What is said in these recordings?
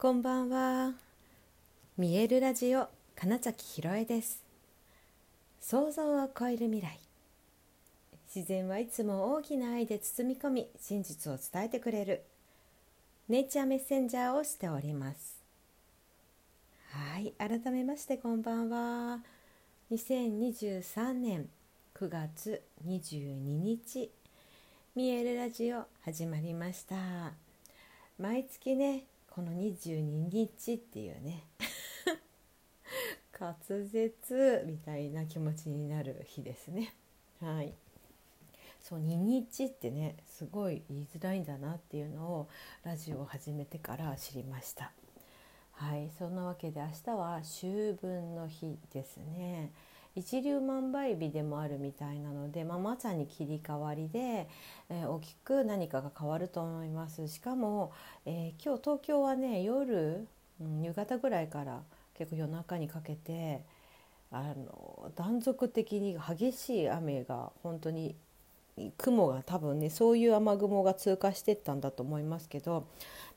こんばんは。見えるラジオ金崎ひろえです。想像を超える未来。自然はいつも大きな愛で包み込み、真実を伝えてくれる。ネイチャーメッセンジャーをしております。はい、改めましてこんばんは。2023年9月22日、見えるラジオ始まりました。毎月ねこの22日っていうね。滑舌みたいな気持ちになる日ですね。はい。そう2日ってねすごい言いづらいんだなっていうのをラジオを始めてから知りました。はい。そんなわけで明日は秋分の日ですね。一粒万倍日でもあるみたいなので、まあ、まさに切り替わりで、えー大きく何かが変わると思います。しかも、えー今日東京はね夜、うん夕方ぐらいから結構夜中にかけてあの断続的に激しい雨が本当に雲が多分ねそういう雨雲が通過してったんだと思いますけど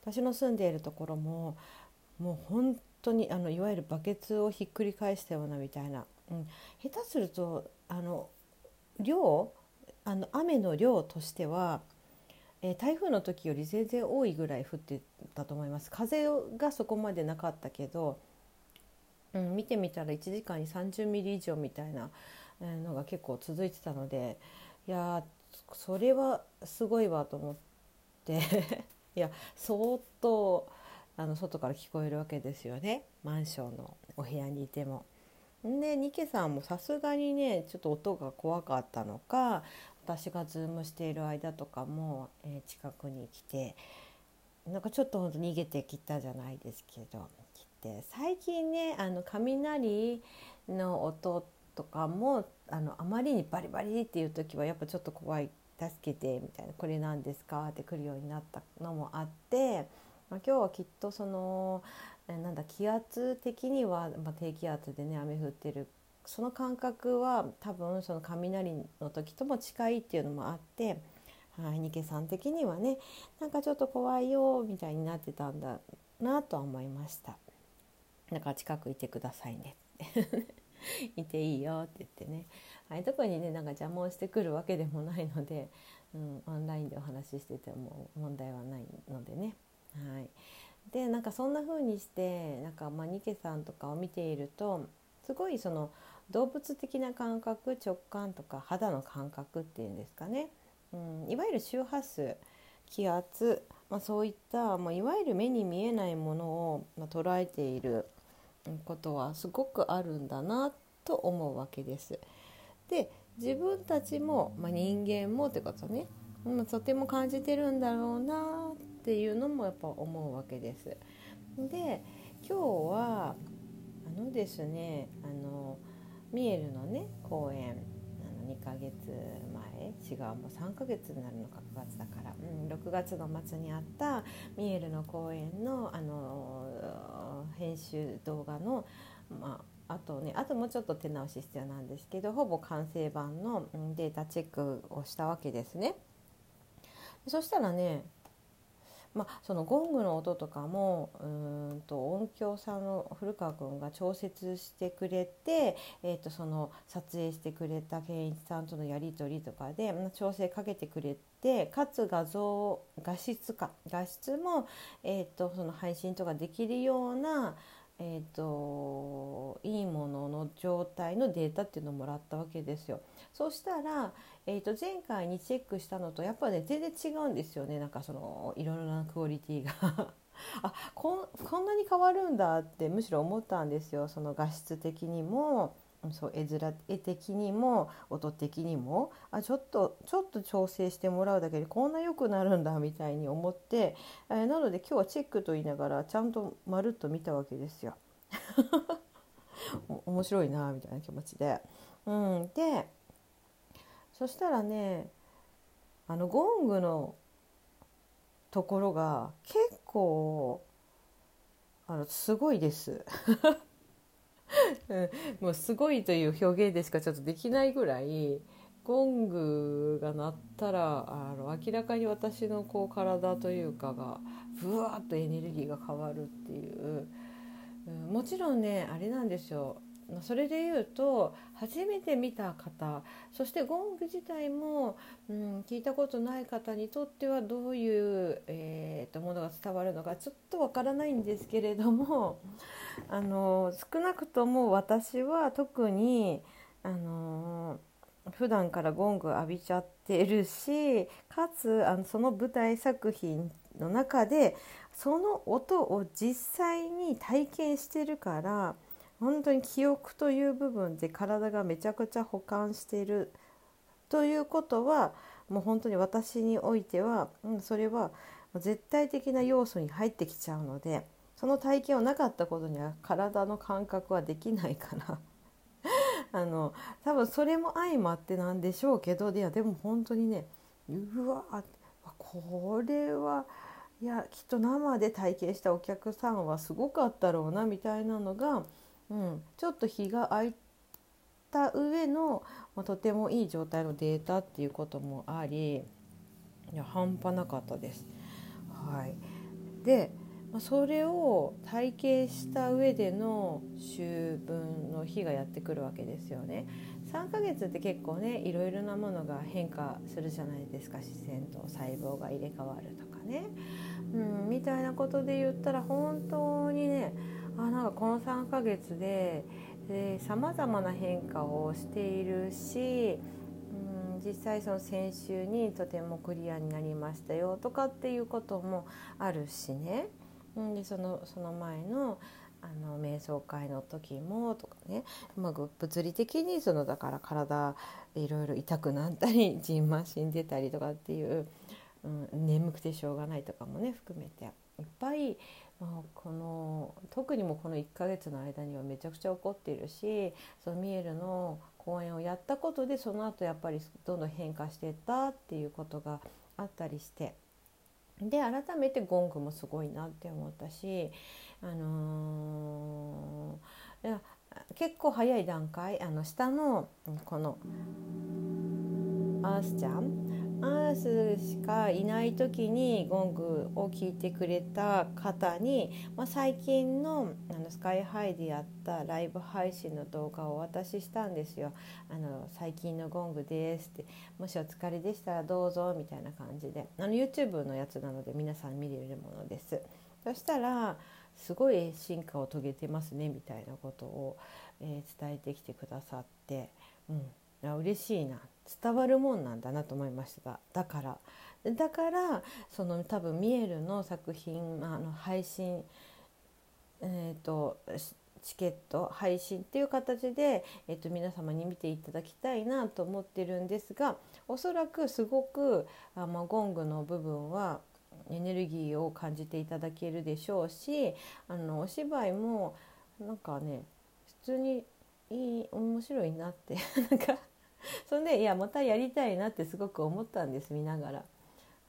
私の住んでいるところももう本当にあのいわゆるバケツをひっくり返したようなみたいな、うん、下手するとあの量あの雨の量としては、えー台風の時より全然多いぐらい降ってたと思います。風がそこまでなかったけど、うん、見てみたら1時間に30ミリ以上みたいなのが結構続いてたのでいやそれはすごいわと思って。いや相当あの外から聞こえるわけですよね。マンションのお部屋にいても。でニケさんもさすがにねちょっと音が怖かったのか私がズームしている間とかも、えー近くに来てなんかちょっとほんと逃げてきたじゃないですけど来て最近ねあの雷の音とかもあのあまりにバリバリっていう時はやっぱちょっと怖い助けてみたいなこれ何ですか？って来るようになったのもあって、まあ、今日はきっとそのえなんだ気圧的には、まあ、低気圧でね雨降ってるその感覚は多分その雷の時とも近いっていうのもあって、はい、ニケさん的にはねなんかちょっと怖いよみたいになってたんだなとは思いました。だから近くいてくださいねって いていいよって言ってね、はい、特にねなんか邪魔をしてくるわけでもないので、うん、オンラインでお話ししてても問題はないのでね。はい、でなんかそんな風にしてなんかまあニケさんとかを見ているとすごいその動物的な感覚直感とか肌の感覚っていうんですかね、うん、いわゆる周波数気圧、まあ、そういった、まあ、いわゆる目に見えないものを、まあ、捉えていることはすごくあるんだなと思うわけです。で自分たちも、まあ、人間もってことね、まあ、とても感じてるんだろうなっていうのもやっぱ思うわけです。で今日はあのですねあのミエルのね公演あの2ヶ月前違うもう3ヶ月になるのか9月だから、うん、6月の末にあったミエルの公演のあの編集動画の、まあ、あとねあともうちょっと手直し必要なんですけどほぼ完成版のデータチェックをしたわけですね。そしたらねまあ、そのゴングの音とかもうんと音響さんの古川君が調節してくれて、えー、とその撮影してくれた健一さんとのやり取りとかでまあ調整かけてくれてかつ画像画質か画質も、えー、とその配信とかできるような、えー、といいものの状態のデータっていうのをもらったわけですよ。そうしたら、えー、と前回にチェックしたのとやっぱね全然違うんですよね。なんかそのいろいろなクオリティが。あこんこんなに変わるんだってむしろ思ったんですよ。その画質的にも。そう絵面絵的にも音的にもあちょっとちょっと調整してもらうだけでこんな良くなるんだみたいに思って、えーなので今日はチェックと言いながらちゃんとまるっと見たわけですよ。面白いなみたいな気持ちで。うん、でそしたらねあのゴングのところが結構あのすごいです。もうすごいという表現でしかちょっとできないぐらいゴングが鳴ったらあの明らかに私のこう体というかがブワーッとエネルギーが変わるっていう、うん、もちろんねあれなんですよそれで言うと初めて見た方そしてゴング自体も、うん、聞いたことない方にとってはどういう、えー、とものが伝わるのかちょっとわからないんですけれども あの少なくとも私は特にあの普段からゴング浴びちゃってるしかつあのその舞台作品の中でその音を実際に体験してるから本当に記憶という部分で体がめちゃくちゃ保管しているということはもう本当に私においては、うん、それは絶対的な要素に入ってきちゃうのでその体験をなかったことには体の感覚はできないから。あの多分それも相まってなんでしょうけどいやでも本当にねうわこれはいやきっと生で体験したお客さんはすごかったろうなみたいなのが、うん、ちょっと日が空いた上の、まあ、とてもいい状態のデータっていうこともありいや半端なかったです。はい、でまあ、それを体験した上での秋分の日がやってくるわけですよね。3ヶ月って結構ねいろいろなものが変化するじゃないですか自然と細胞が入れ替わるとかね、うん、みたいなことで言ったら本当にねあなんかこの3ヶ月でさまざまな変化をしているし、うん、実際その先週にとてもクリアになりましたよとかっていうこともあるしね。でそのその前のあの瞑想会の時もとかね、まあ、物理的にそのだから体いろいろ痛くなったりじんましんでたりとかっていう、うん、眠くてしょうがないとかもね含めていっぱい、まあ、この特にもこの1ヶ月の間にはめちゃくちゃ起こっているしそのミエルの講演をやったことでその後やっぱりどんどん変化していったっていうことがあったりして。で改めてゴングもすごいなって思ったし、あのー、結構早い段階あの下のこのアースちゃんアースしかいない時にゴングを聞いてくれた方に、まあ、最近のあのスカイハイでやったライブ配信の動画をお渡ししたんですよ。あの最近のゴングですって。もしお疲れでしたらどうぞみたいな感じで。あの YouTube のやつなので皆さん見れるものです。そしたらすごい進化を遂げてますねみたいなことを、えー、伝えてきてくださって、うん、嬉しいな。伝わるもんなんだなと思いました。だから。だからその多分ミエルの作品あの配信えっ、ー、とチケット配信っていう形で、えー、と皆様に見ていただきたいなと思ってるんですがおそらくすごくあ、まあ、ゴングの部分はエネルギーを感じていただけるでしょうしあのお芝居もなんかね普通にいい面白いなって なんか そんでいやまたやりたいなってすごく思ったんです見ながら。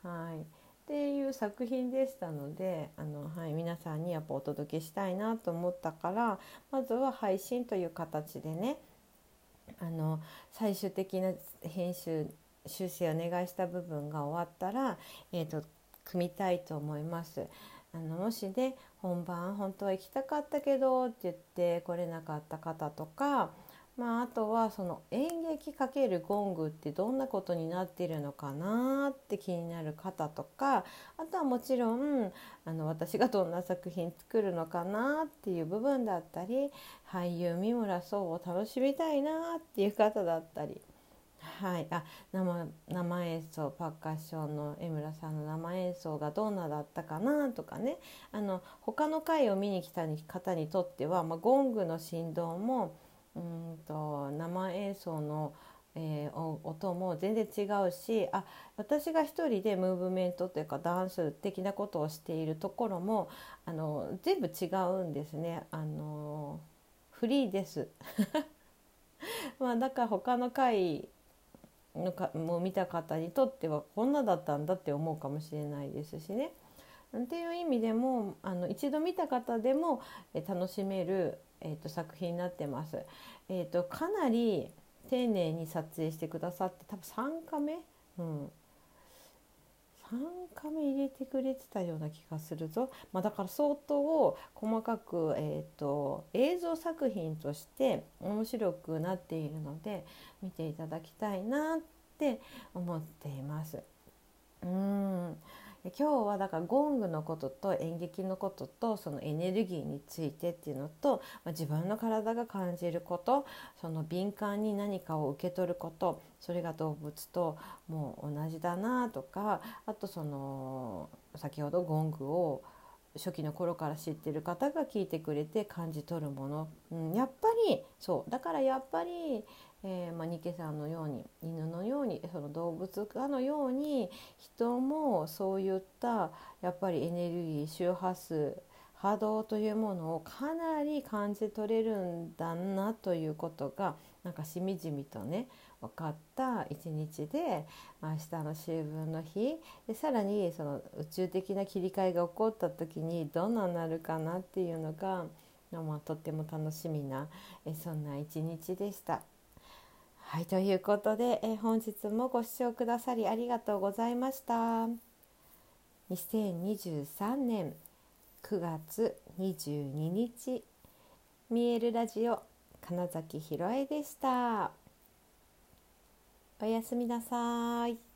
はいっていう作品でしたのであの、はい、皆さんにやっぱお届けしたいなと思ったからまずは配信という形でねあの最終的な編集修正お願いした部分が終わったら、えーと、組みたいと思います。あのもしね本番本当は行きたかったけどって言って来れなかった方とかまあ、あとはその演劇×ゴングってどんなことになってるのかなって気になる方とかあとはもちろんあの私がどんな作品作るのかなっていう部分だったり俳優三村壮を楽しみたいなっていう方だったり。はい、あ生生演奏パーカッションの江村さんの生演奏がどんなだったかなとかねあの他の回を見に来た方にとっては、まあ、ゴングの振動もうんと生演奏の、えー、音も全然違うしあ私が一人でムーブメントというかダンス的なことをしているところもあの全部違うんですね。あのフリーです まあだから他の回のかも見た方にとってはこんなだったんだって思うかもしれないですしね。っていう意味でもあの一度見た方でも楽しめるえーと、作品になってます。えーと、かなり丁寧に撮影してくださって多分3カメ、うん、3カメ入れてくれてたような気がするぞ、まあ、だから相当細かく、えーと、映像作品として面白くなっているので見ていただきたいなって思っています。うん今日はだからゴングのことと演劇のこととそのエネルギーについてっていうのと、まあ、自分の体が感じることその敏感に何かを受け取ることそれが動物ともう同じだなとかあとその先ほどゴングを初期の頃から知ってる方が聞いてくれて感じ取るもの、うん、やっぱりそうだからやっぱりえーまあ、ニケさんのように犬のようにその動物かのように人もそういったやっぱりエネルギー周波数波動というものをかなり感じ取れるんだなということがなんかしみじみとね分かった一日で、まあ、明日の秋分の日でさらにその宇宙的な切り替えが起こった時にどんなになるかなっていうのが、まあ、とっても楽しみなえそんな一日でした。はいということで、え本日もご視聴くださりありがとうございました。2023年9月22日見えるラジオ金崎ひろえでした。おやすみなさい。